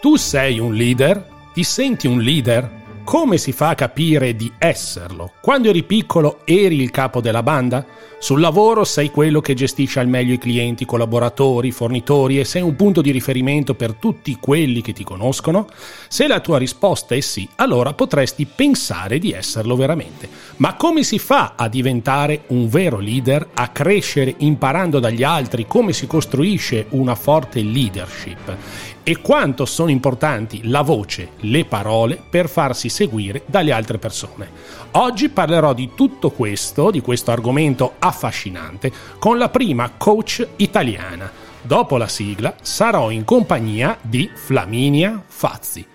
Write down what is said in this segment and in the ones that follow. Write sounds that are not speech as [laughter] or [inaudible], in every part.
Tu sei un leader? Ti senti un leader? Come si fa a capire di esserlo? Quando eri piccolo eri il capo della banda? Sul lavoro sei quello che gestisce al meglio i clienti, collaboratori, fornitori e sei un punto di riferimento per tutti quelli che ti conoscono? Se la tua risposta è sì, allora potresti pensare di esserlo veramente. Ma come si fa a diventare un vero leader, a crescere imparando dagli altri come si costruisce una forte leadership? E quanto sono importanti la voce, le parole per farsi seguire dalle altre persone. Oggi parlerò di tutto questo, di questo argomento affascinante, con la prima coach italiana. Dopo la sigla sarò in compagnia di Flaminia Fazzi.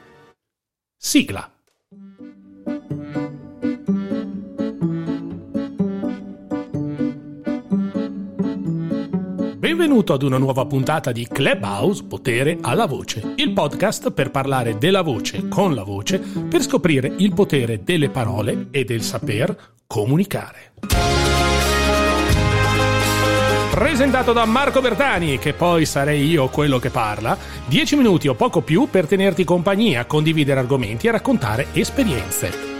Sigla. Benvenuto ad una nuova puntata di Clubhouse Potere alla Voce, il podcast per parlare della voce con la voce, per scoprire il potere delle parole e del saper comunicare. Presentato da Marco Bertani, che poi sarei io quello che parla, 10 minuti o poco più per tenerti compagnia, condividere argomenti e raccontare esperienze.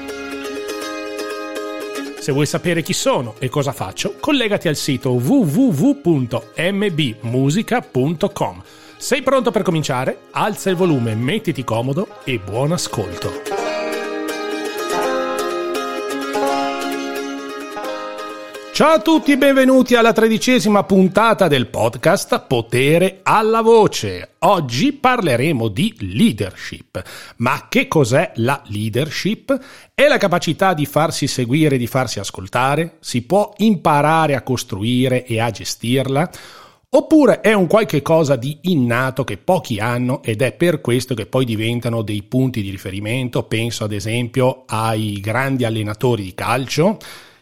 Se vuoi sapere chi sono e cosa faccio, collegati al sito www.mbmusica.com. Sei pronto per cominciare? Alza il volume, mettiti comodo e buon ascolto. Ciao a tutti, benvenuti alla tredicesima puntata del podcast Potere alla voce. Oggi parleremo di leadership. Ma che cos'è la leadership? È la capacità di farsi seguire di farsi ascoltare? Si può imparare a costruire e a gestirla? Oppure è un qualche cosa di innato che pochi hanno ed è per questo che poi diventano dei punti di riferimento? Penso ad esempio ai grandi allenatori di calcio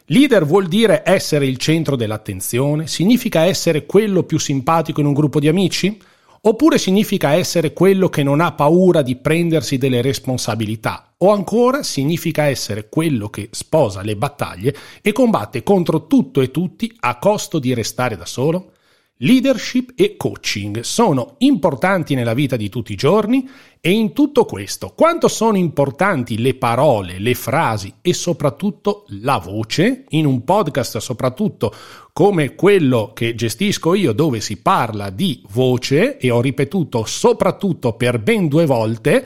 Leader vuol dire essere il centro dell'attenzione? Significa essere quello più simpatico in un gruppo di amici? Oppure significa essere quello che non ha paura di prendersi delle responsabilità? O ancora significa essere quello che sposa le battaglie e combatte contro tutto e tutti a costo di restare da solo? Leadership e coaching sono importanti nella vita di tutti i giorni e in tutto questo quanto sono importanti le parole, le frasi e soprattutto la voce? In un podcast soprattutto come quello che gestisco io dove si parla di voce e ho ripetuto soprattutto per ben due volte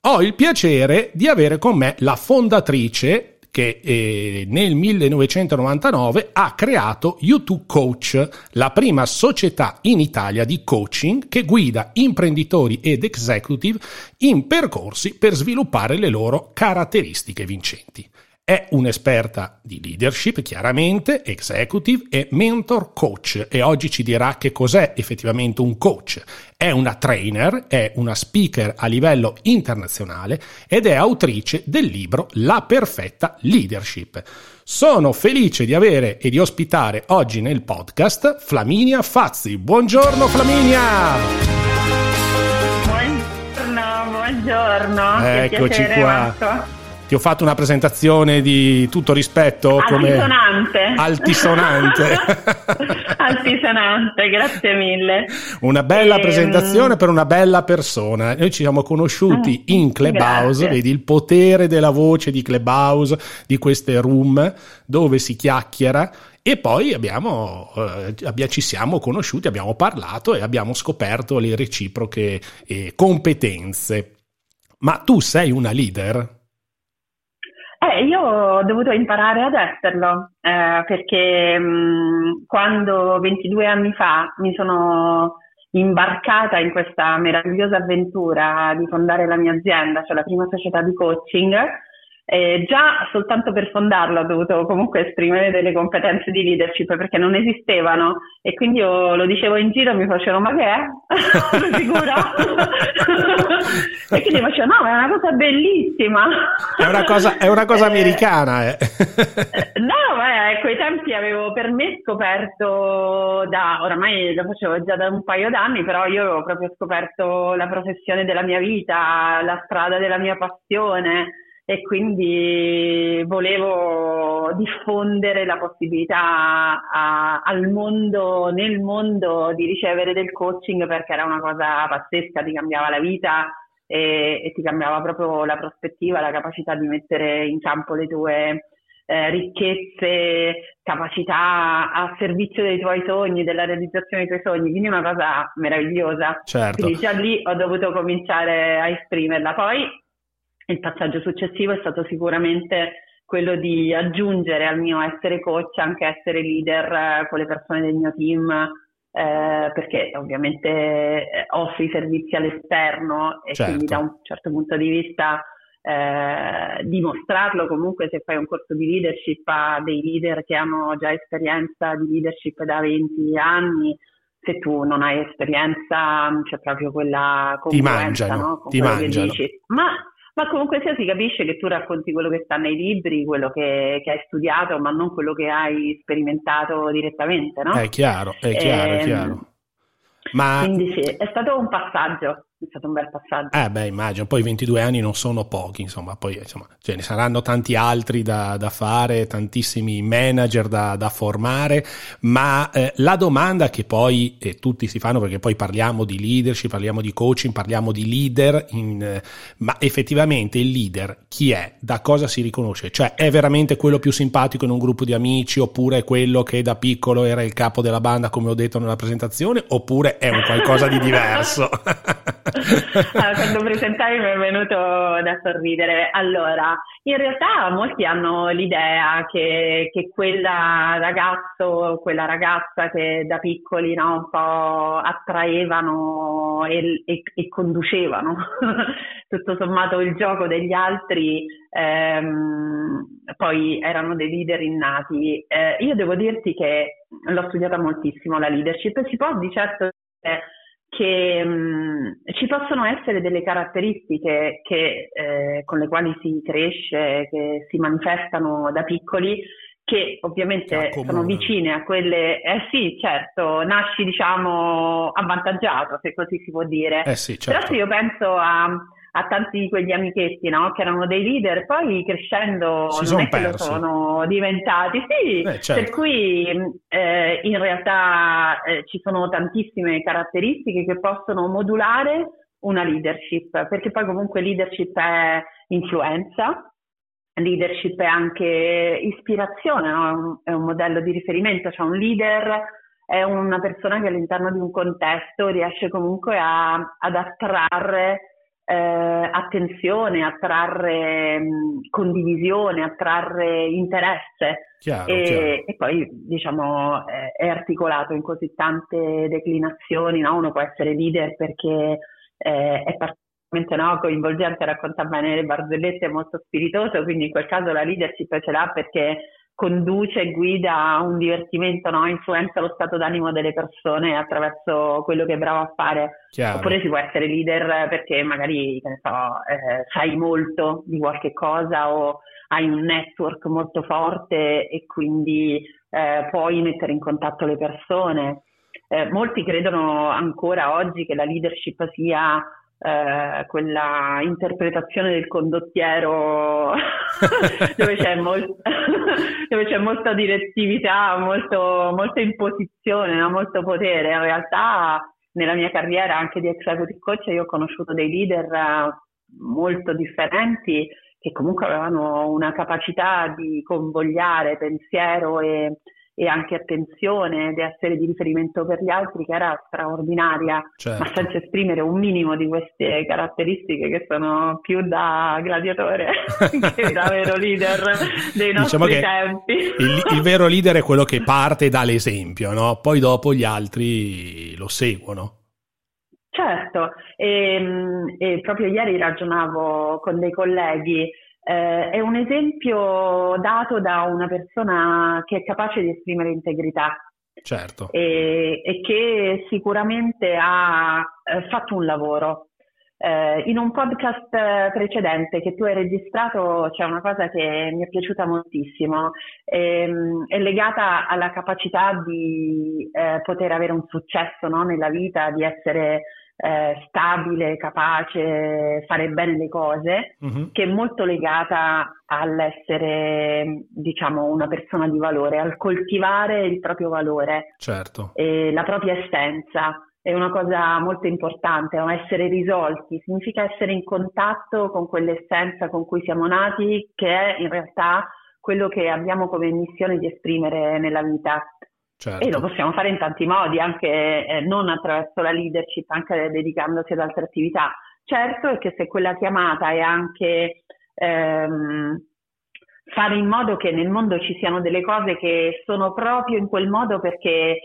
ho il piacere di avere con me la fondatrice che eh, nel 1999 ha creato YouTube Coach, la prima società in Italia di coaching che guida imprenditori ed executive in percorsi per sviluppare le loro caratteristiche vincenti. È un'esperta di leadership, chiaramente, executive e mentor coach e oggi ci dirà che cos'è effettivamente un coach. È una trainer, è una speaker a livello internazionale ed è autrice del libro La perfetta leadership. Sono felice di avere e di ospitare oggi nel podcast Flaminia Fazzi. Buongiorno Flaminia! Buongiorno, buongiorno. Eccoci qua. Marco ti ho fatto una presentazione di tutto rispetto altisonante come... altisonante [laughs] altisonante grazie mille una bella e... Ehm, presentazione per una bella persona noi ci siamo conosciuti eh, in Clubhouse grazie. vedi il potere della voce di Clubhouse di queste room dove si chiacchiera e poi abbiamo, eh, ci siamo conosciuti, abbiamo parlato e abbiamo scoperto le reciproche eh, competenze. Ma tu sei una leader? Eh, io ho dovuto imparare ad esserlo, eh, perché mh, quando 22 anni fa mi sono imbarcata in questa meravigliosa avventura di fondare la mia azienda, cioè la prima società di coaching, eh, già soltanto per fondarlo ho dovuto comunque esprimere delle competenze di leadership perché non esistevano e quindi io lo dicevo in giro mi facevano ma che è? [laughs] sicura? [laughs] e quindi facevo no ma è una cosa bellissima è una cosa, è una cosa [laughs] eh, americana eh. no ma a quei tempi avevo per me scoperto da oramai lo facevo già da un paio d'anni però io avevo proprio scoperto la professione della mia vita la strada della mia passione e quindi volevo diffondere la possibilità a, al mondo, nel mondo di ricevere del coaching perché era una cosa pazzesca, ti cambiava la vita e, e ti cambiava proprio la prospettiva, la capacità di mettere in campo le tue eh, ricchezze, capacità a servizio dei tuoi sogni, della realizzazione dei tuoi sogni, quindi una cosa meravigliosa. Certo. Quindi già lì ho dovuto cominciare a esprimerla. Poi il passaggio successivo è stato sicuramente quello di aggiungere al mio essere coach anche essere leader eh, con le persone del mio team, eh, perché ovviamente eh, offri servizi all'esterno e certo. quindi da un certo punto di vista eh, dimostrarlo comunque se fai un corso di leadership a dei leader che hanno già esperienza di leadership da 20 anni, se tu non hai esperienza c'è proprio quella ti mangiano, no? ti mangiano. Ma ma comunque sia si capisce che tu racconti quello che sta nei libri, quello che, che hai studiato, ma non quello che hai sperimentato direttamente, no? È chiaro, è chiaro, e, è ehm, chiaro. Ma... Quindi sì, è stato un passaggio è stato un bel passaggio. Eh beh, immagino, poi 22 anni non sono pochi, insomma, poi insomma, ce ne saranno tanti altri da, da fare, tantissimi manager da, da formare, ma eh, la domanda che poi eh, tutti si fanno, perché poi parliamo di leadership, parliamo di coaching, parliamo di leader, in, eh, ma effettivamente il leader chi è? Da cosa si riconosce? Cioè è veramente quello più simpatico in un gruppo di amici, oppure è quello che da piccolo era il capo della banda, come ho detto nella presentazione, oppure è un qualcosa di diverso? [laughs] [laughs] allora, quando presentavi mi è venuto da sorridere. Allora, in realtà molti hanno l'idea che, che quella ragazzo, quella ragazza che da piccoli no, un po' attraevano e, e, e conducevano [laughs] tutto sommato il gioco degli altri, ehm, poi erano dei leader innati. Eh, io devo dirti che l'ho studiata moltissimo la leadership, si può di certo che mh, mm, ci possono essere delle caratteristiche che, eh, con le quali si cresce, che si manifestano da piccoli, che ovviamente sono vicine a quelle, eh sì, certo, nasci diciamo avvantaggiato, se così si può dire. Eh sì, certo. Però se io penso a a tanti di quegli amichetti, no? Che erano dei leader, poi crescendo si non è persi. che lo sono diventati, sì, eh, certo. per cui eh, in realtà eh, ci sono tantissime caratteristiche che possono modulare una leadership, perché poi comunque leadership è influenza, leadership è anche ispirazione, no? è un modello di riferimento, cioè un leader è una persona che all'interno di un contesto riesce comunque a, ad attrarre eh, attenzione, attrarre mh, condivisione, attrarre interesse chiaro, e, chiaro. e, poi diciamo è, è, articolato in così tante declinazioni, no? uno può essere leader perché eh, è particolarmente no, coinvolgente, racconta bene le barzellette, è molto spiritoso, quindi in quel caso la leadership ce l'ha perché conduce e guida un divertimento, no? influenza lo stato d'animo delle persone attraverso quello che è bravo a fare. Chiaro. Oppure si può essere leader perché magari, che ne so, eh, sai molto di qualche cosa o hai un network molto forte e quindi eh, puoi mettere in contatto le persone. Eh, molti credono ancora oggi che la leadership sia eh, quella interpretazione del condottiero [laughs] dove, c'è molt- [laughs] dove, c'è molta direttività, molto, molta imposizione, no? molto potere. In realtà nella mia carriera anche di executive coach io ho conosciuto dei leader eh, molto differenti che comunque avevano una capacità di convogliare pensiero e, e anche attenzione di essere di riferimento per gli altri che era straordinaria, certo. ma senza esprimere un minimo di queste caratteristiche che sono più da gladiatore [laughs] che da vero leader dei diciamo nostri tempi. Il, il, vero leader è quello che parte dall'esempio, no? poi dopo gli altri lo seguono. Certo, e, ehm, e proprio ieri ragionavo con dei colleghi eh, è un esempio dato da una persona che è capace di esprimere integrità. Certo. E, e che sicuramente ha eh, fatto un lavoro. Eh, in un podcast precedente che tu hai registrato c'è una cosa che mi è piaciuta moltissimo, ehm, è legata alla capacità di eh, poter avere un successo no, nella vita, di essere eh, stabile, capace, fare bene le cose, uh-huh. che è molto legata all'essere, diciamo, una persona di valore, al coltivare il proprio valore, certo. e la propria essenza. È una cosa molto importante, essere risolti, significa essere in contatto con quell'essenza con cui siamo nati, che è in realtà quello che abbiamo come missione di esprimere nella vita. Certo. E lo possiamo fare in tanti modi, anche eh, non attraverso la leadership, anche dedicandosi ad altre attività. Certo è che se quella chiamata è anche ehm, fare in modo che nel mondo ci siano delle cose che sono proprio in quel modo perché eh,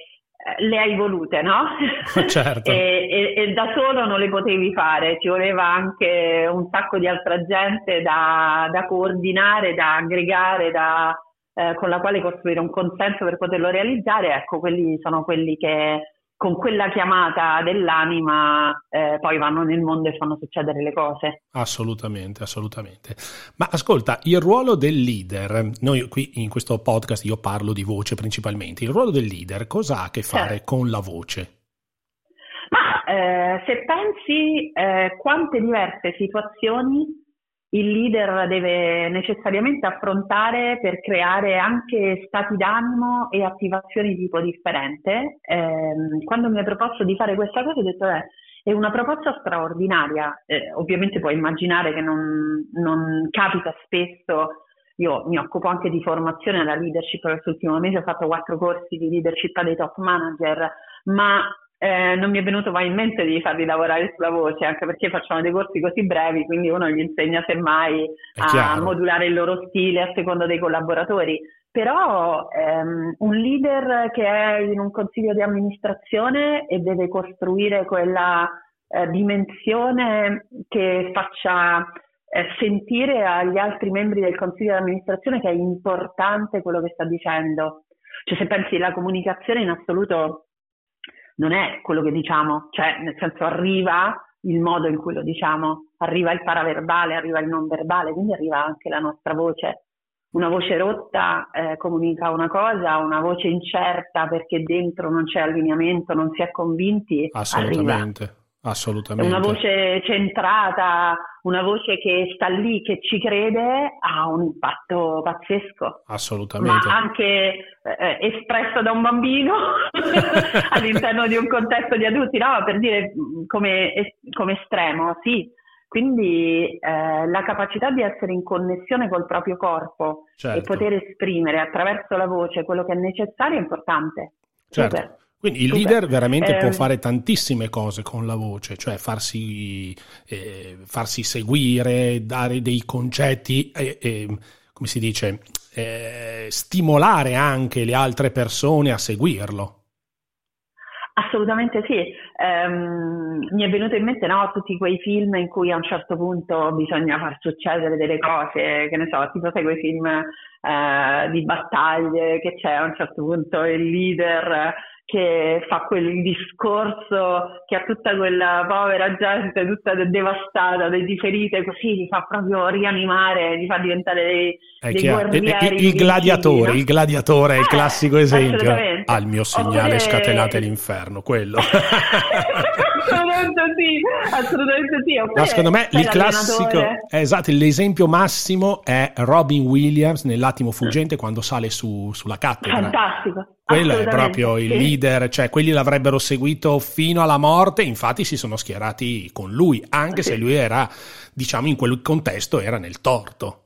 le hai volute, no? [laughs] Certo. e, e, e, da solo non le potevi fare, ci voleva anche un sacco di altra gente da, da coordinare, da aggregare, da, eh, con la quale costruire un consenso per poterlo realizzare, ecco, quelli sono quelli che con quella chiamata dell'anima eh, poi vanno nel mondo e fanno succedere le cose. Assolutamente, assolutamente. Ma ascolta, il ruolo del leader, noi qui in questo podcast io parlo di voce principalmente, il ruolo del leader cosa ha a che fare certo. con la voce? Ma eh, se pensi eh, quante diverse situazioni il leader deve necessariamente affrontare per creare anche stati d'animo e attivazioni di tipo differente. Eh, quando mi hai proposto di fare questa cosa ho detto eh, è una proposta straordinaria, eh, ovviamente puoi immaginare che non, non, capita spesso, io mi occupo anche di formazione alla leadership, quest'ultimo mese ho fatto quattro corsi di leadership dei top manager, ma eh, non mi è venuto mai in mente di farli lavorare sulla voce, anche perché facciamo dei corsi così brevi, quindi uno gli insegna semmai a modulare il loro stile a seconda dei collaboratori. Però ehm, un leader che è in un consiglio di amministrazione e deve costruire quella eh, dimensione che faccia eh, sentire agli altri membri del consiglio di amministrazione che è importante quello che sta dicendo. Cioè se pensi alla comunicazione in assoluto non è quello che diciamo, cioè nel senso arriva il modo in cui lo diciamo, arriva il paraverbale, arriva il non verbale, quindi arriva anche la nostra voce. Una voce rotta eh, comunica una cosa, una voce incerta perché dentro non c'è allineamento, non si è convinti. Assolutamente. Arriva. Assolutamente. Una voce centrata, una voce che sta lì, che ci crede, ha un impatto pazzesco. Assolutamente. Ma anche eh, espresso da un bambino [laughs] all'interno di un contesto di adulti, no? Per dire come, come estremo, sì. Quindi eh, la capacità di essere in connessione col proprio corpo certo. e poter esprimere attraverso la voce quello che è necessario è importante. Certo. Super. Quindi il leader veramente eh, può fare tantissime cose con la voce, cioè farsi, eh, farsi seguire, dare dei concetti e, e come si dice, eh, stimolare anche le altre persone a seguirlo. Assolutamente sì, um, mi è venuto in mente no, tutti quei film in cui a un certo punto bisogna far succedere delle cose, che ne so, tipo sai quei film uh, di battaglie che c'è a un certo punto il leader che fa quel discorso che ha tutta quella povera gente tutta devastata, dei ferite, così li fa proprio rianimare, li fa diventare dei, dei guerrieri. Il, il gladiatore, no? il gladiatore è il eh, classico esempio. Al ah, mio segnale Oppure... scatenate l'inferno, quello. [laughs] assolutamente sì, assolutamente sì. Oppure, no, secondo me il classico, esatto, l'esempio massimo è Robin Williams nell'attimo fuggente quando sale su, sulla cattedra. Fantastico. Quello è proprio il sì. leader, cioè quelli l'avrebbero seguito fino alla morte, infatti si sono schierati con lui, anche sì. se lui era, diciamo, in quel contesto era nel torto.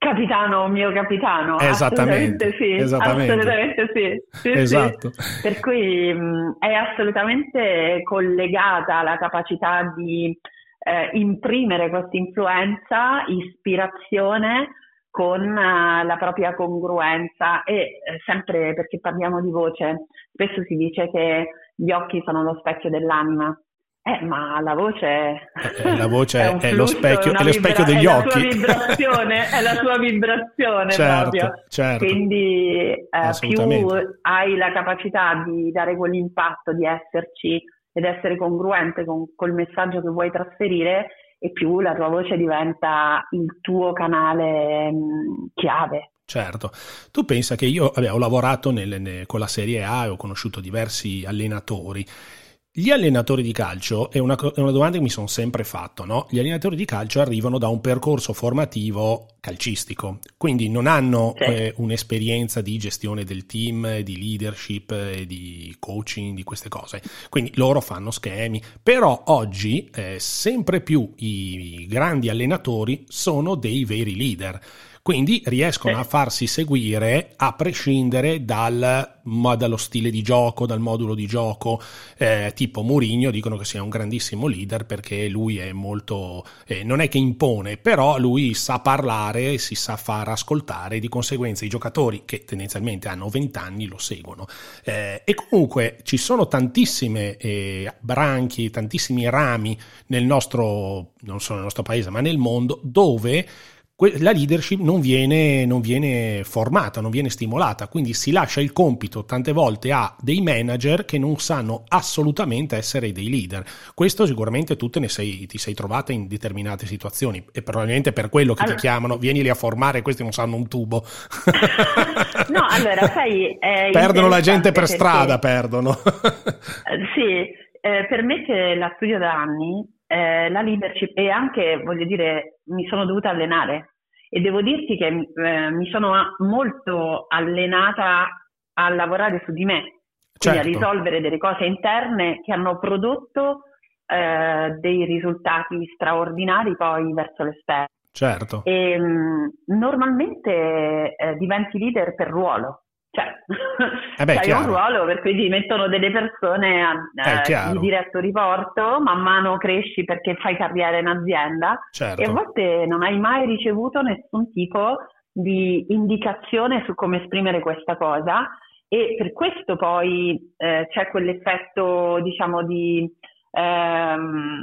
Capitano, mio capitano. Esattamente. Assolutamente sì. Esattamente. Assolutamente sì. sì esatto. Sì. Per cui mh, è assolutamente collegata alla capacità di eh, imprimere questa influenza, ispirazione con uh, la propria congruenza e eh, sempre perché parliamo di voce, spesso si dice che gli occhi sono lo specchio dell'anima eh, ma la voce, eh, la voce [laughs] è, è, lo specchio, è, lo specchio degli è occhi. è la sua vibrazione certo, proprio. Certo. Quindi eh, più hai la capacità di dare quell'impatto, di esserci ed essere congruente con col messaggio che vuoi trasferire e più la tua voce diventa il tuo canale mh, mm, chiave. Certo, tu pensa che io vabbè, ho lavorato nelle, ne, con la Serie A e ho conosciuto diversi allenatori Gli allenatori di calcio, è una, è una, domanda che mi sono sempre fatto, no? Gli allenatori di calcio arrivano da un percorso formativo calcistico, quindi non hanno sì. eh, un'esperienza di gestione del team, di leadership, di coaching, di queste cose. Quindi loro fanno schemi, però oggi eh, sempre più i grandi allenatori sono dei veri leader quindi riescono a farsi seguire a prescindere dal, dallo stile di gioco, dal modulo di gioco, eh, tipo Mourinho dicono che sia un grandissimo leader perché lui è molto, eh, non è che impone, però lui sa parlare, si sa far ascoltare, di conseguenza i giocatori che tendenzialmente hanno 20 anni lo seguono. Eh, e comunque ci sono tantissime eh, branchi, tantissimi rami nel nostro, non solo nel nostro paese, ma nel mondo dove la leadership non viene, non viene, formata, non viene stimolata, quindi si lascia il compito tante volte a dei manager che non sanno assolutamente essere dei leader. Questo sicuramente tu te ne sei, ti sei trovata in determinate situazioni e probabilmente per quello che allora, ti chiamano, vieni lì a formare, questi non sanno un tubo. [laughs] no, allora sai... perdono la gente per strada, perdono. sì, eh, per me che la studio da anni, eh, la leadership e anche, voglio dire, mi sono dovuta allenare e devo dirti che eh, mi sono molto allenata a lavorare su di me, quindi certo. a risolvere delle cose interne che hanno prodotto eh, dei risultati straordinari poi verso l'esterno. Certo. E, mh, mm, normalmente eh, diventi leader per ruolo, cioè, eh beh, hai un ruolo per cui ti mettono delle persone a, eh, di diretto riporto, man mano cresci perché fai carriera in azienda. Certo. e a volte non hai mai ricevuto nessun tipo di indicazione su come esprimere questa cosa. E per questo poi eh, c'è quell'effetto diciamo di ehm,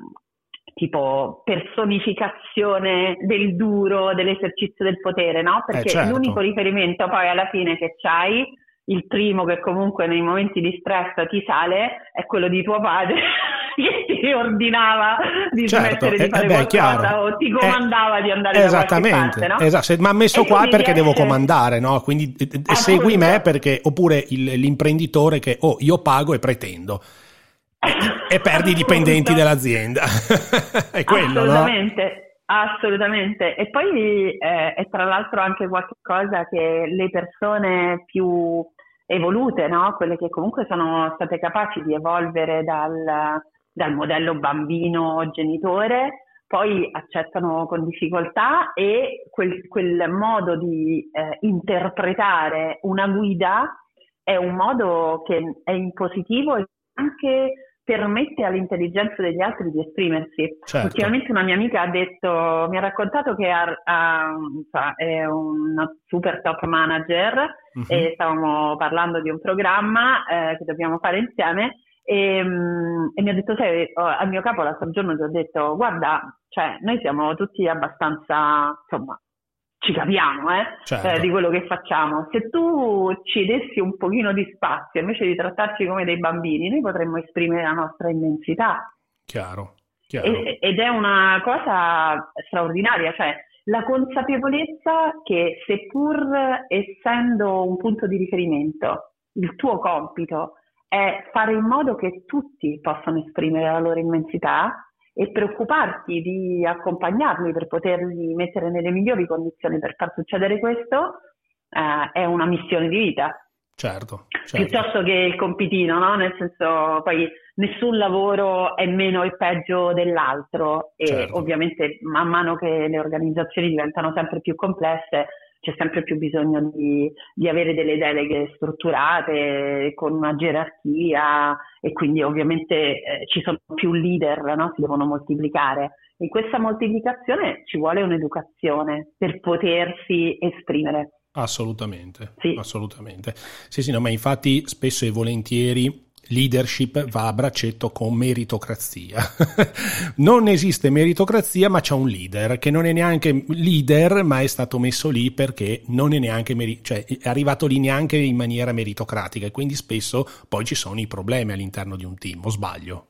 tipo personificazione del duro, dell'esercizio del potere, no? Perché eh certo. l'unico riferimento poi alla fine che c'hai, il primo che comunque nei momenti di stress ti sale, è quello di tuo padre [laughs] che ti ordinava di certo. smettere di eh, fare eh, beh, qualcosa o ti comandava eh, di andare esattamente, parte, no? Esatto, mi ha messo e qua perché devo comandare, no? Quindi segui me perché, oppure il, l'imprenditore che, oh, io pago e pretendo e perdi i dipendenti dell'azienda. [laughs] è quello, assolutamente, no? assolutamente. E poi eh, è tra l'altro anche qualcosa che le persone più evolute, no? quelle che comunque sono state capaci di evolvere dal, dal modello bambino-genitore, poi accettano con difficoltà e quel, quel modo di eh, interpretare una guida è un modo che è in positivo e anche permette all'intelligenza degli altri di esprimersi. Certo. Ultimamente una mia amica ha detto, mi ha raccontato che ha, ha, è una super top manager uh-huh. e stavamo parlando di un programma eh, che dobbiamo fare insieme e, um, e mi ha detto, sai, oh, al mio capo l'altro giorno ti ho detto, guarda, cioè, noi siamo tutti abbastanza, insomma, ci capiamo eh, certo. eh, di quello che facciamo. Se tu ci dessi un pochino di spazio invece di trattarci come dei bambini, noi potremmo esprimere la nostra immensità. Chiaro. chiaro. E, ed è una cosa straordinaria, cioè la consapevolezza che seppur essendo un punto di riferimento, il tuo compito è fare in modo che tutti possano esprimere la loro immensità, e preoccuparti di accompagnarli per poterli mettere nelle migliori condizioni per far succedere questo eh, è una missione di vita. Certo, certo. Piuttosto che il compitino, no? Nel senso, poi nessun lavoro è meno e peggio dell'altro e certo. ovviamente man mano che le organizzazioni diventano sempre più complesse c'è sempre più bisogno di, di, avere delle deleghe strutturate con una gerarchia e quindi ovviamente eh, ci sono più leader, no? si devono moltiplicare. In questa moltiplicazione ci vuole un'educazione per potersi esprimere. Assolutamente, sì. assolutamente. Sì, sì, no, ma infatti spesso e volentieri leadership va a braccetto con meritocrazia. [laughs] non esiste meritocrazia, ma c'è un leader che non è neanche leader, ma è stato messo lì perché non è neanche meri- cioè è arrivato lì neanche in maniera meritocratica e quindi spesso poi ci sono i problemi all'interno di un team, o sbaglio?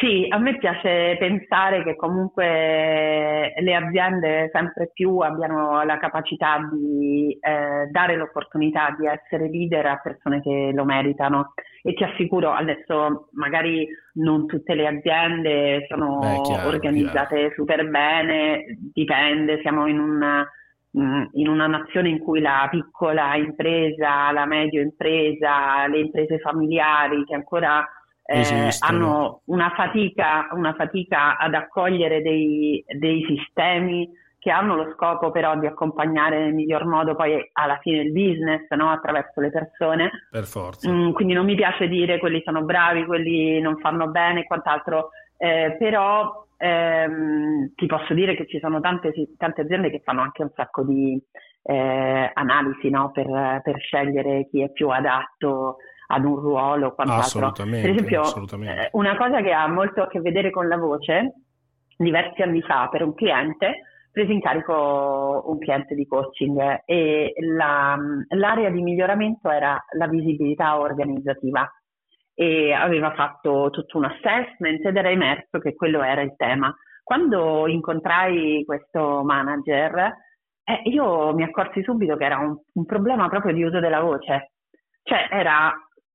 Sì, a me piace pensare che comunque le aziende sempre più abbiano la capacità di eh, dare l'opportunità di essere leader a persone che lo meritano e ti assicuro adesso magari non tutte le aziende sono Beh, chiaro, organizzate chiaro. super bene, dipende, siamo in una, mm, in una nazione in cui la piccola impresa, la medio impresa, le imprese familiari che ancora eh, hanno una fatica, una fatica, ad accogliere dei, dei, sistemi che hanno lo scopo però di accompagnare nel miglior modo poi alla fine il business no? attraverso le persone. Per forza. Mm, quindi non mi piace dire quelli sono bravi, quelli non fanno bene e quant'altro, eh, però ehm, ti posso dire che ci sono tante, tante, aziende che fanno anche un sacco di eh, analisi no? per, per scegliere chi è più adatto ad un ruolo o quant'altro. Per esempio, eh, una cosa che ha molto a che vedere con la voce, diversi anni fa per un cliente, presi in carico un cliente di coaching e la, l'area di miglioramento era la visibilità organizzativa e aveva fatto tutto un assessment ed era emerso che quello era il tema. Quando incontrai questo manager, eh, io mi accorsi subito che era un, un problema proprio di uso della voce, cioè era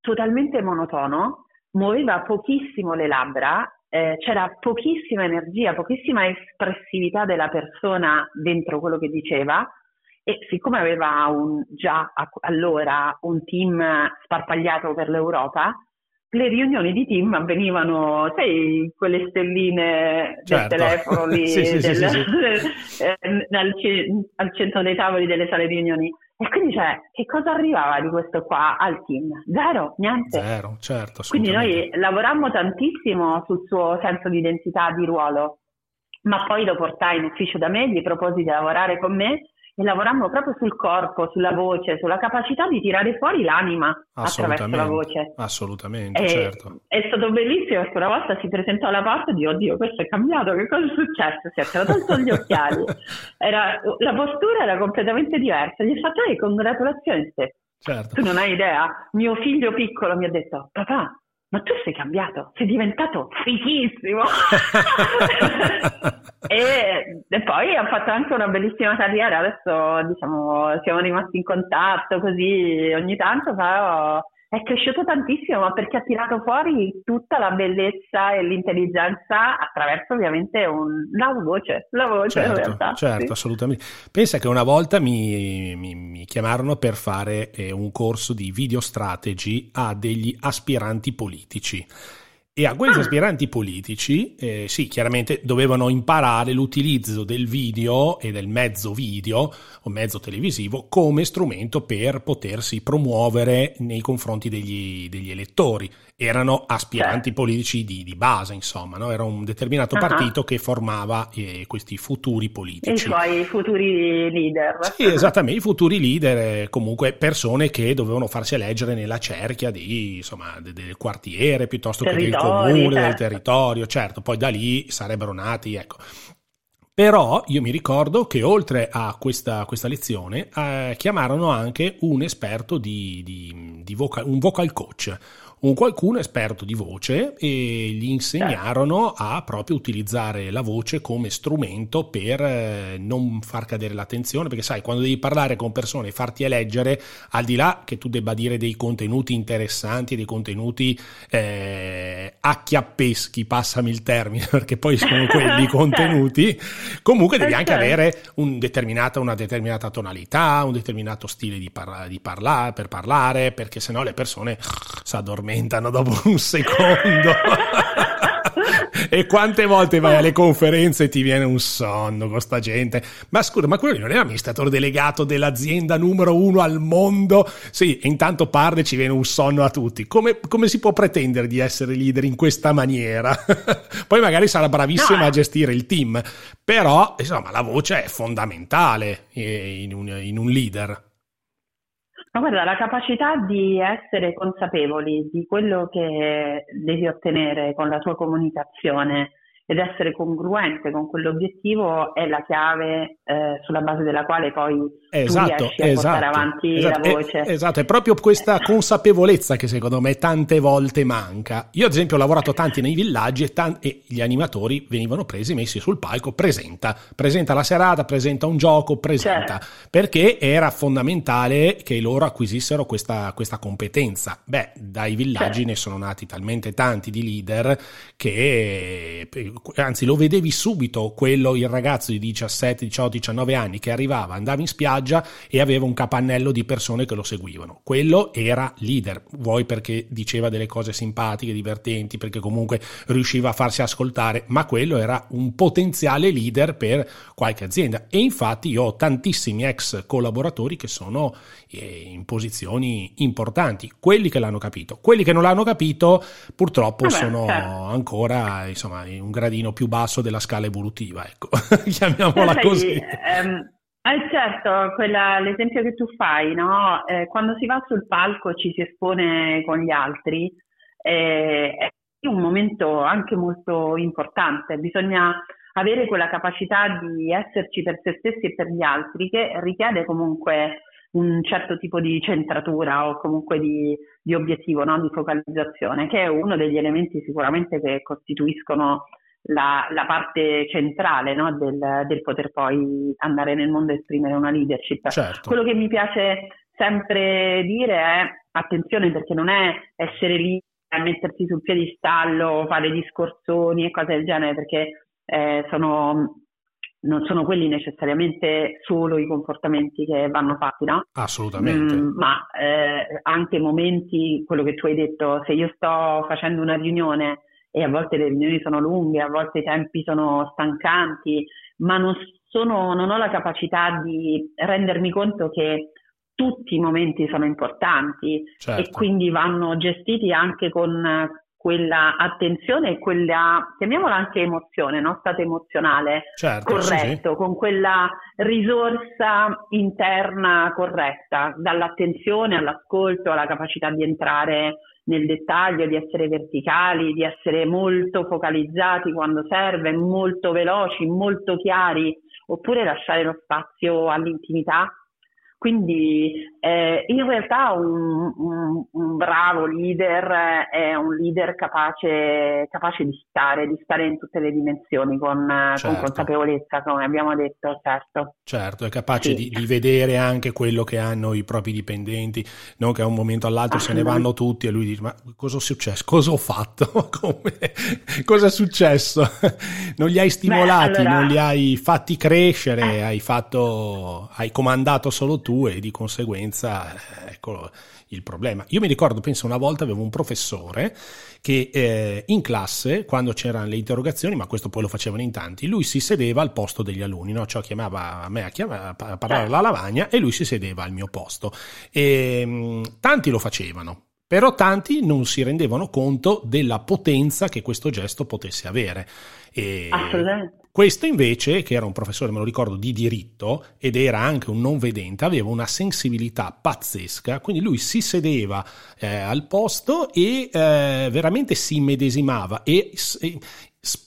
totalmente monotono, muoveva pochissimo le labbra, eh, c'era pochissima energia, pochissima espressività della persona dentro quello che diceva e siccome aveva un, già allora un team sparpagliato per l'Europa, le riunioni di team avvenivano, sai, quelle stelline certo. del telefono lì [laughs] sì, sì, del, sì, [laughs] eh, al, al centro dei tavoli delle sale di riunioni e quindi cioè, che cosa arrivava di questo qua al team? Zero, niente. Zero, certo. Quindi noi lavorammo tantissimo sul suo senso di identità, di ruolo, ma poi lo portai in ufficio da me, gli proposi di lavorare con me e lavorammo proprio sul corpo, sulla voce, sulla capacità di tirare fuori l'anima attraverso la voce. Assolutamente, e, certo. È stato bellissimo perché una volta si presentò alla porta e di oddio, questo è cambiato, che cosa è successo? Si è tolto gli occhiali. [laughs] Era, la postura era completamente diversa. Gli ho fatto, ehi, congratulazioni te. Certo. Tu non hai idea. Mio figlio piccolo mi ha detto, papà, ma tu sei cambiato, sei diventato fighissimo. [laughs] e, e, poi ha fatto anche una bellissima carriera, adesso diciamo siamo rimasti in contatto così ogni tanto, però è cresciuto tantissimo, ma perché ha tirato fuori tutta la bellezza e l'intelligenza attraverso ovviamente un, la voce, la voce certo, realtà, certo sì. assolutamente. Pensa che una volta mi, mi, mi chiamarono per fare eh, un corso di video strategy a degli aspiranti politici e a questi ah. aspiranti politici, eh, sì, chiaramente dovevano imparare l'utilizzo del video e del mezzo video o mezzo televisivo come strumento per potersi promuovere nei confronti degli, degli elettori erano aspiranti certo. politici di, di, base, insomma, no? era un determinato uh-huh. partito che formava eh, questi futuri politici. I suoi futuri leader. Sì, esattamente, i futuri leader, eh, comunque persone che dovevano farsi eleggere nella cerchia di, insomma, de, del quartiere piuttosto Territori, che del comune, certo. del territorio, certo, poi da lì sarebbero nati, ecco. Però io mi ricordo che oltre a questa, questa lezione eh, chiamarono anche un esperto di, di, di vocal, un vocal coach, un qualcuno esperto di voce e gli insegnarono a proprio utilizzare la voce come strumento per eh, non far cadere l'attenzione, perché sai, quando devi parlare con persone e farti eleggere, al di là che tu debba dire dei contenuti interessanti, dei contenuti eh, acchiappeschi, passami il termine, [laughs] perché poi sono quelli i contenuti, comunque devi anche avere un determinata, una determinata tonalità, un determinato stile di, parla, di parlare, per parlare, perché sennò le persone si addormentano addormentano dopo un secondo. [laughs] e quante volte vai alle conferenze e ti viene un sonno con sta gente? Ma scusa, ma quello non è l'amministratore delegato dell'azienda numero uno al mondo? Sì, e intanto parla e ci viene un sonno a tutti. Come, come si può pretendere di essere leader in questa maniera? [laughs] Poi magari sarà bravissimo no. a gestire il team, però insomma la voce è fondamentale in un, in un leader. Ma guarda, la capacità di essere consapevoli di quello che devi ottenere con la tua comunicazione ed essere congruente con quell'obiettivo è la chiave eh, sulla base della quale poi esatto, tu riesci a esatto, portare avanti esatto, la voce. È, esatto, è proprio questa consapevolezza che secondo me tante volte manca. Io ad esempio ho lavorato tanti nei villaggi e, tan- e gli animatori venivano presi, messi sul palco, presenta, presenta la serata, presenta un gioco, presenta, certo. perché era fondamentale che loro acquisissero questa, questa competenza. Beh, dai villaggi certo. ne sono nati talmente tanti di leader che anzi lo vedevi subito quello, il ragazzo di 17, 18, 19 anni che arrivava, andava in spiaggia e aveva un capannello di persone che lo seguivano. Quello era leader, vuoi perché diceva delle cose simpatiche, divertenti, perché comunque riusciva a farsi ascoltare, ma quello era un potenziale leader per qualche azienda. E infatti io ho tantissimi ex collaboratori che sono eh, in posizioni importanti, quelli che l'hanno capito. Quelli che non l'hanno capito purtroppo Vabbè, sono certo. ancora insomma, in un gradino più basso della scala evolutiva, ecco, [laughs] chiamiamola Sai, così. Ehm, eh certo, quella, l'esempio che tu fai, no? eh, quando si va sul palco ci si espone con gli altri, eh, è un momento anche molto importante, bisogna avere quella capacità di esserci per se stessi e per gli altri che richiede comunque un certo tipo di centratura o comunque di, di obiettivo, no? di focalizzazione, che è uno degli elementi sicuramente che costituiscono la, la parte centrale no? del, del, poter poi andare nel mondo e esprimere una leadership. Certo. Quello che mi piace sempre dire è attenzione perché non è essere lì a mettersi sul piedistallo, fare discorsoni e cose del genere, perché eh, sono non sono quelli necessariamente solo i comportamenti che vanno fatti, no? Assolutamente. Mm, ma eh, anche momenti, quello che tu hai detto, se io sto facendo una riunione e a volte le riunioni sono lunghe, a volte i tempi sono stancanti, ma non, sono, non ho la capacità di rendermi conto che tutti i momenti sono importanti certo. e quindi vanno gestiti anche con quella attenzione e quella, chiamiamola anche emozione, no? stato emozionale certo, corretto, sì, sì. con quella risorsa interna corretta, dall'attenzione all'ascolto, alla capacità di entrare nel dettaglio, di essere verticali, di essere molto focalizzati quando serve, molto veloci, molto chiari, oppure lasciare lo spazio all'intimità quindi eh, in realtà un, un, un, bravo leader è un leader capace, capace, di stare, di stare in tutte le dimensioni con, certo. con consapevolezza, come abbiamo detto, certo. Certo, è capace sì. di, di, vedere anche quello che hanno i propri dipendenti, non che a un momento all'altro se ne vanno tutti e lui dice ma cosa è successo? Cosa ho fatto? [laughs] cosa è successo? non li hai stimolati, Beh, allora... non li hai fatti crescere, eh. hai, fatto, hai comandato solo tu tu e di conseguenza eh, ecco il problema. Io mi ricordo, penso una volta avevo un professore che eh, in classe, quando c'erano le interrogazioni, ma questo poi lo facevano in tanti, lui si sedeva al posto degli alunni, no? cioè chiamava a me a, chiamava, a parlare alla lavagna e lui si sedeva al mio posto. E, mh, mm, tanti lo facevano, però tanti non si rendevano conto della potenza che questo gesto potesse avere. E questo invece, che era un professore, me lo ricordo, di diritto ed era anche un non vedente, aveva una sensibilità pazzesca, quindi lui si sedeva eh, al posto e eh, veramente si immedesimava e,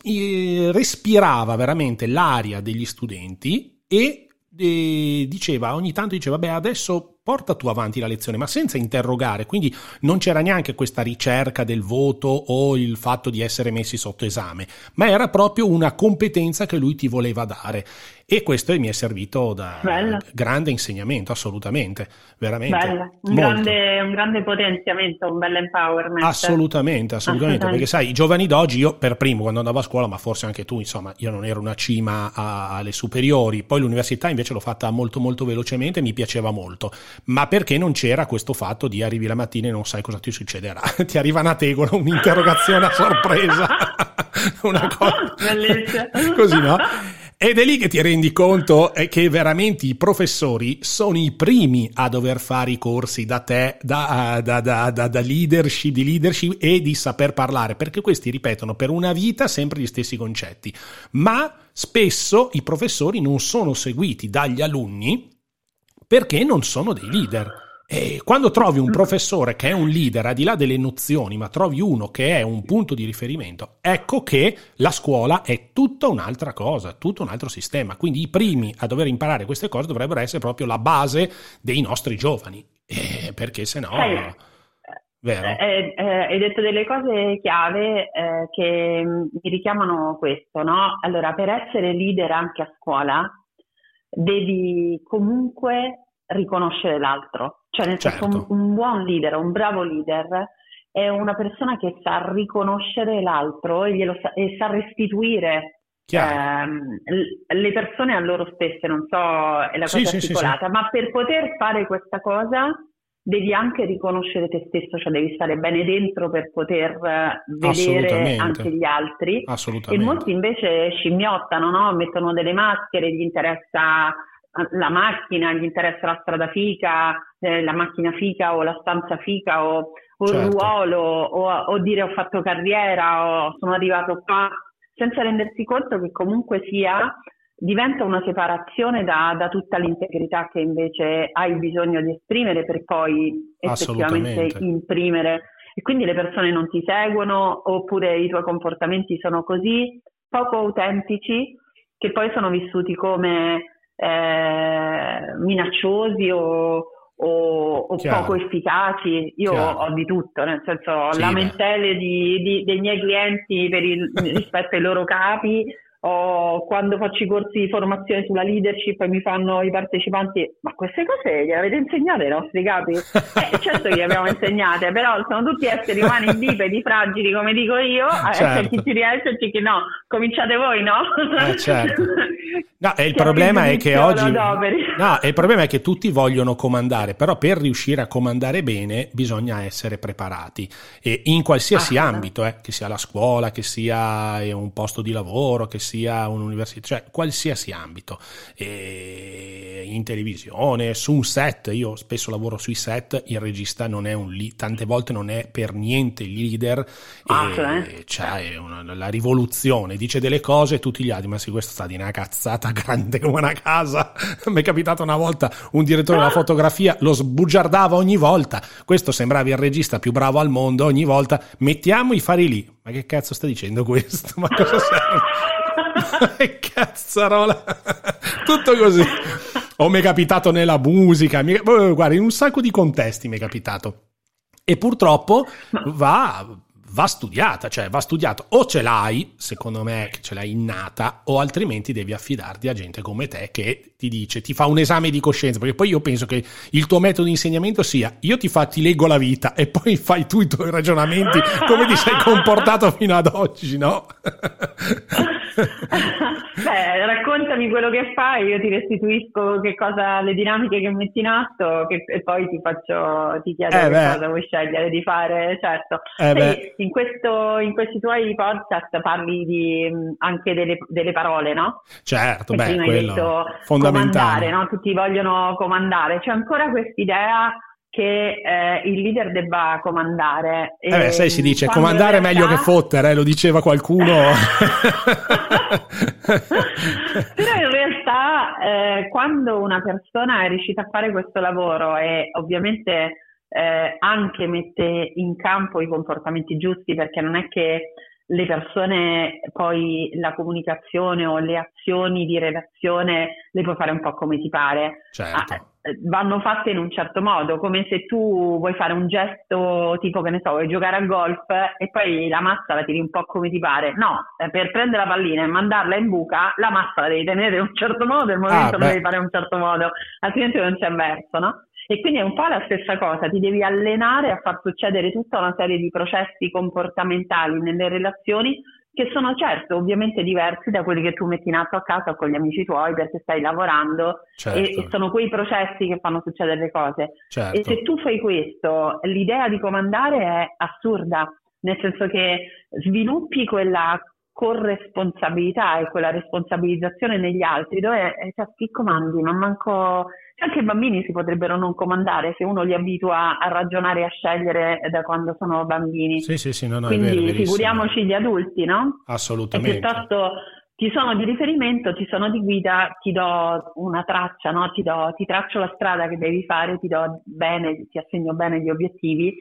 e respirava veramente l'aria degli studenti e, e diceva ogni tanto diceva beh adesso porta tu avanti la lezione, ma senza interrogare, quindi non c'era neanche questa ricerca del voto o il fatto di essere messi sotto esame, ma era proprio una competenza che lui ti voleva dare. E questo mi è servito da Bella. grande insegnamento, assolutamente, veramente. Un, grande, un grande, potenziamento, un bel empowerment. Assolutamente, assolutamente, perché sai, i giovani d'oggi, io per primo quando andavo a scuola, ma forse anche tu, insomma, io non ero una cima alle superiori, poi l'università invece l'ho fatta molto molto velocemente, mi piaceva molto, ma perché non c'era questo fatto di arrivi la mattina e non sai cosa ti succederà, [laughs] ti arriva una tegola, un'interrogazione a sorpresa, [laughs] una cosa [laughs] così, no? Ed è lì che ti rendi conto eh, che veramente i professori sono i primi a dover fare i corsi da te, da, da, da, da, leadership, di leadership e di saper parlare, perché questi ripetono per una vita sempre gli stessi concetti. Ma spesso i professori non sono seguiti dagli alunni perché non sono dei leader E quando trovi un professore che è un leader, al di là delle nozioni, ma trovi uno che è un punto di riferimento, ecco che la scuola è tutta un'altra cosa, tutto un altro sistema. Quindi i primi a dover imparare queste cose dovrebbero essere proprio la base dei nostri giovani, eh, perché se no... Sì. Vero. Eh, eh, hai detto delle cose chiave eh, che mi richiamano questo, no? Allora, per essere leader anche a scuola devi comunque riconoscere l'altro, cioè nel certo. senso un, un, buon leader, un bravo leader è una persona che sa riconoscere l'altro e, sa, e sa restituire ehm, le persone a loro stesse, non so, è la cosa sì, articolata, sì, sì, ma per poter fare questa cosa devi anche riconoscere te stesso, cioè devi stare bene dentro per poter eh, vedere anche gli altri. E molti invece scimmiottano, no? mettono delle maschere, gli interessa la macchina, gli interessa la strada fica, eh, la macchina fica o la stanza fica o, o certo. il ruolo o, o, dire ho fatto carriera o sono arrivato qua, senza rendersi conto che comunque sia diventa una separazione da, da tutta l'integrità che invece hai bisogno di esprimere per poi effettivamente imprimere. E quindi le persone non ti seguono oppure i tuoi comportamenti sono così poco autentici che poi sono vissuti come eh, minacciosi o, o, o poco efficaci. Io ho, ho, di tutto, nel senso sì, lamentele di, di, dei miei clienti il, rispetto ai loro capi o quando faccio i corsi di formazione sulla leadership e mi fanno i partecipanti ma queste cose le avete insegnate ai nostri capi? [laughs] Eh, certo che le abbiamo insegnate però sono tutti esseri umani bipedi, fragili come dico io eh, certo. chi ci riesce e chi no cominciate voi no? Eh, certo. [laughs] no il problema è che oggi no, il problema è che tutti vogliono comandare però per riuscire a comandare bene bisogna essere preparati e in qualsiasi ah, ambito eh, che sia la scuola che sia un posto di lavoro che sia sia un'università, cioè qualsiasi ambito, e in televisione, su un set, io spesso lavoro sui set, il regista non è un lead, tante volte non è per niente il leader, ah, e c'è una, la rivoluzione, dice delle cose e tutti gli altri, ma se questo sta di una cazzata [laughs] grande come una casa, [laughs] mi è capitato una volta un direttore della fotografia lo sbugiardava ogni volta, questo sembrava il regista più bravo al mondo, ogni volta mettiamo i fari lì, ma che cazzo sta dicendo questo? Ma cosa serve? Cazzarola, tutto così. O mi è capitato nella musica, guarda, in un sacco di contesti mi è capitato. E purtroppo va, va studiata, cioè va studiato. O ce l'hai, secondo me, che ce l'hai innata, o altrimenti devi affidarti a gente come te che ti dice, ti fa un esame di coscienza, perché poi io penso che il tuo metodo di insegnamento sia, io ti, fa, ti leggo la vita e poi [laughs] fai tu i tuoi ragionamenti, come ti sei comportato fino ad oggi, no? [laughs] Beh, raccontami quello che fai, io ti restituisco che cosa, le dinamiche che metti in atto che, e poi ti faccio, ti chiedo eh che cosa vuoi scegliere di fare, certo. Eh Sei, in, questo, in, questi tuoi podcast parli di, anche delle, delle, parole, no? Certo, e beh, quello detto, fondamentale. no? Tutti vogliono comandare, c'è ancora quest'idea che eh, il leader debba comandare. Eh beh, sai, si dice comandare è meglio che fottere, eh, lo diceva qualcuno. [laughs] Però in realtà eh, quando una persona è riuscita a fare questo lavoro e ovviamente eh, anche mette in campo i comportamenti giusti, perché non è che le persone poi la comunicazione o le azioni di relazione le puoi fare un po' come ti pare. Certo. Ah, vanno fatte in un certo modo, come se tu vuoi fare un gesto tipo che ne so, vuoi giocare a golf e poi la massa la tiri un po' come ti pare. No, eh, per prendere la pallina e mandarla in buca, la massa la devi tenere in un certo modo il movimento ah, lo devi fare in un certo modo, altrimenti non c'è verso, no? E quindi è un po' la stessa cosa, ti devi allenare a far succedere tutta una serie di processi comportamentali nelle relazioni che sono certo ovviamente diversi da quelli che tu metti in atto a casa o con gli amici tuoi perché stai lavorando certo. e, e, sono quei processi che fanno succedere le cose. Certo. E se tu fai questo, l'idea di comandare è assurda, nel senso che sviluppi quella corresponsabilità e quella responsabilizzazione negli altri dove eh, cioè, chi comandi, non manco anche i bambini si potrebbero non comandare se uno li abitua a ragionare e a scegliere da quando sono bambini. Sì, sì, sì, no, no, Quindi vero, figuriamoci gli adulti, no? Assolutamente. E piuttosto ti sono di riferimento, ti sono di guida, ti do una traccia, no? ti, do, ti traccio la strada che devi fare, ti do bene, ti assegno bene gli obiettivi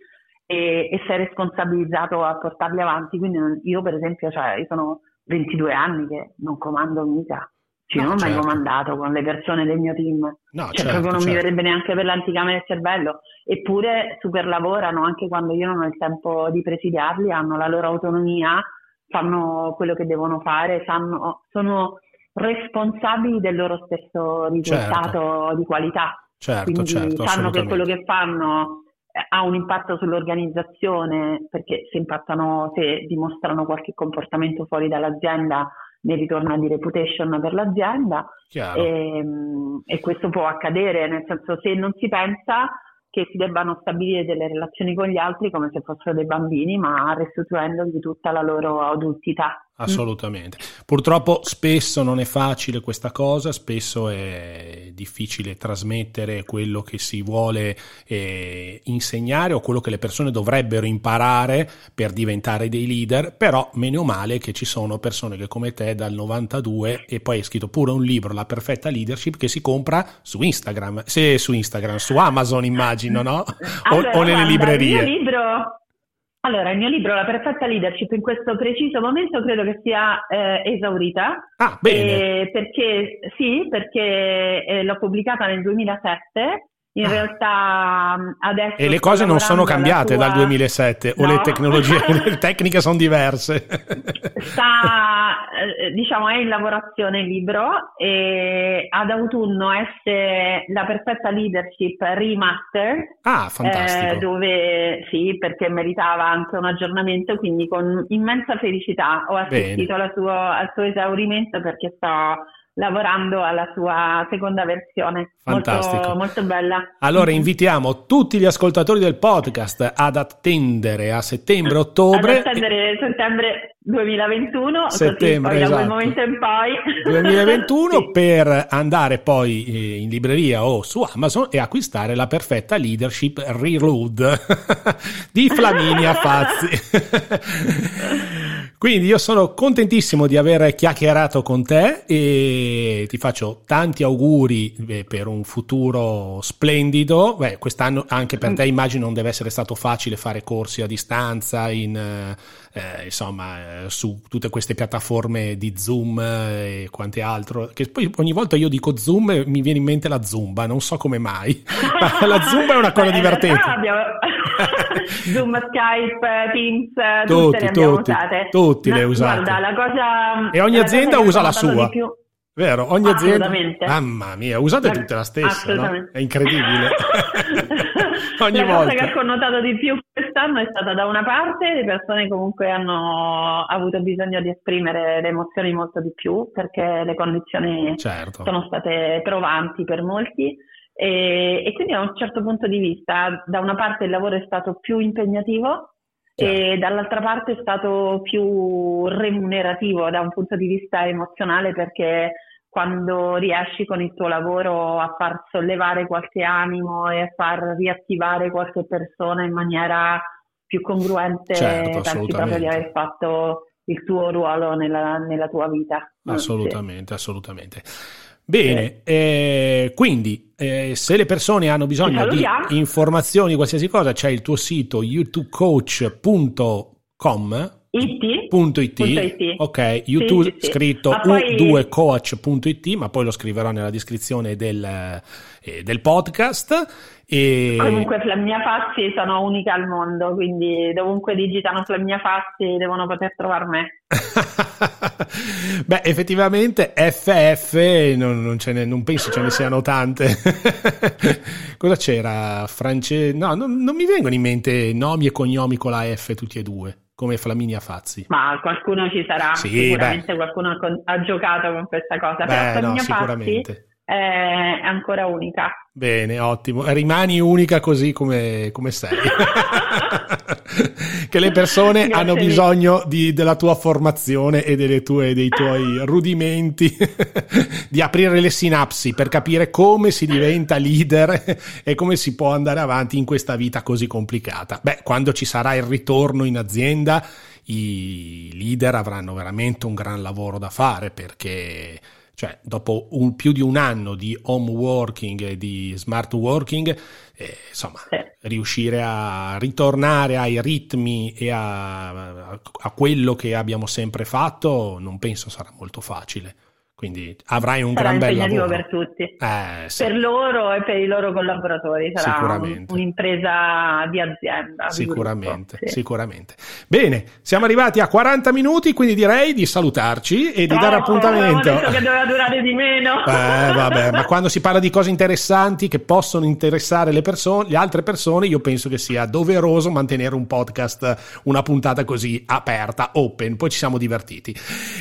e, e sei responsabilizzato a portarli avanti. Quindi io per esempio, cioè, io sono 22 anni che non comando mica. Cioè, no, non ho certo. mai comandato con le persone del mio team, no, cioè certo, proprio non certo. mi verrebbe neanche per l'anticamera del cervello, eppure super lavorano anche quando io non ho il tempo di presidiarli, hanno la loro autonomia, fanno quello che devono fare, sanno, sono responsabili del loro stesso risultato certo. di qualità. Certo, Quindi certo, sanno che quello che fanno ha un impatto sull'organizzazione perché se impattano, se dimostrano qualche comportamento fuori dall'azienda ne ritorna di reputation per l'azienda e, ehm, e, questo può accadere, nel senso se non si pensa che si debbano stabilire delle relazioni con gli altri come se fossero dei bambini, ma restituendogli tutta la loro adultità. Assolutamente. Purtroppo spesso non è facile questa cosa, spesso è difficile trasmettere quello che si vuole eh, insegnare o quello che le persone dovrebbero imparare per diventare dei leader, però meno male che ci sono persone che come te dal 92 e poi hai scritto pure un libro, La perfetta leadership, che si compra su Instagram, se su Instagram, su Amazon immagino, no? [laughs] Allora, o, o nelle guarda, librerie. Il mio libro allora, il mio libro, La perfetta leadership, in questo preciso momento credo che sia eh, esaurita. Ah, bene. Eh, perché, sì, perché eh, l'ho pubblicata nel 2007 in ah. realtà adesso... E le cose non sono cambiate tua... dal 2007 no. o le tecnologie, [laughs] le tecniche sono diverse? Sta, eh, diciamo, è in lavorazione il libro e ad autunno esce La perfetta leadership remaster. Ah, fantastico. Eh, dove, sì, perché meritava anche un aggiornamento, quindi con immensa felicità ho assistito suo, al suo esaurimento perché sto lavorando alla sua seconda versione. Fantastico. Molto, molto bella. Allora invitiamo tutti gli ascoltatori del podcast ad attendere a settembre-ottobre. Ad attendere settembre 2021, settembre, così, esatto. da quel esatto. momento in poi. 2021 sì. [laughs] [laughs] per andare poi eh, in libreria o su Amazon e acquistare la perfetta leadership Reload [laughs] di Flaminia Fazzi. Quindi io sono contentissimo di aver chiacchierato con te e ti faccio tanti auguri eh, per un futuro splendido. Beh, quest'anno anche per te immagino non deve essere stato facile fare corsi a distanza in, eh, insomma, eh, su tutte queste piattaforme di Zoom e quante altro. Che poi ogni volta io dico Zoom e mi viene in mente la Zumba, non so come mai. [laughs] Ma la Zumba è una cosa divertente. [laughs] Zoom, Skype, Teams, tutti, tutte le abbiamo tutti, usate. Tutti no, le usate. Guarda, la cosa, e ogni la azienda usa la sua. Vero, ogni azienda. Mamma mia, usate tutte la stessa, no? È incredibile. [laughs] [laughs] ogni la volta. cosa che ha connotato di più quest'anno è stata da una parte le persone comunque hanno avuto bisogno di esprimere le emozioni molto di più perché le condizioni certo. sono state trovanti per molti e, e, quindi da un certo punto di vista, da una parte il lavoro è stato più impegnativo e dall'altra parte è stato più remunerativo da un punto di vista emozionale perché quando riesci con il tuo lavoro a far sollevare qualche animo e a far riattivare qualche persona in maniera più congruente, certo, pensi proprio di aver fatto il tuo ruolo nella, nella tua vita. Assolutamente, sì. assolutamente. Bene, eh, quindi eh, se le persone hanno bisogno di informazioni, qualsiasi cosa, c'è il tuo sito youtubecoach.com It. Punto it. it. Ok, YouTube sì, sì, scritto u2coach.it, ma poi lo scriverò nella descrizione del, eh, del podcast. E... Comunque Flamia Fassi sono unica al mondo, quindi dovunque digitano Flamia Fassi devono poter trovare me. [laughs] Beh, effettivamente FF non, non, ne, non, penso ce ne siano tante. [laughs] Cosa c'era? France... No, non, non mi vengono in mente nomi e cognomi con la F tutti e due come Flaminia Fazzi. Ma qualcuno ci sarà, sì, sicuramente beh. qualcuno ha, giocato con questa cosa. Beh, Però no, sicuramente. Fazzi è ancora unica. Bene, ottimo. Rimani unica così come, come sei. [laughs] che le persone Grazie hanno bisogno di, della tua formazione e tue, dei tuoi [laughs] rudimenti, [laughs] di aprire le sinapsi per capire come si diventa leader e come si può andare avanti in questa vita così complicata. Beh, quando ci sarà il ritorno in azienda, i leader avranno veramente un gran lavoro da fare perché cioè dopo un, più di un anno di home working e di smart working, eh, insomma, sì. riuscire a ritornare ai ritmi e a, a, a quello che abbiamo sempre fatto non penso sarà molto facile. Quindi avrai un sarà gran bel lavoro. per tutti, eh, sì. per loro e per i loro collaboratori. Sarà un, un'impresa di azienda. Sicuramente, sì. sicuramente. Bene, siamo arrivati a 40 minuti, quindi direi di salutarci e di no, dare appuntamento. detto che doveva durare di meno. [laughs] Eh, vabbè, ma [laughs] quando si parla di cose interessanti che possono interessare le persone, le altre persone, io penso che sia doveroso mantenere un podcast, una puntata così aperta, open. Poi ci siamo divertiti.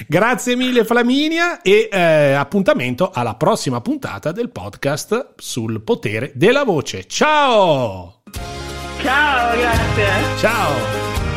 Grazie mille Flaminia e eh, appuntamento alla prossima puntata del podcast sul potere della voce. Ciao! Ciao, grazie. Ciao!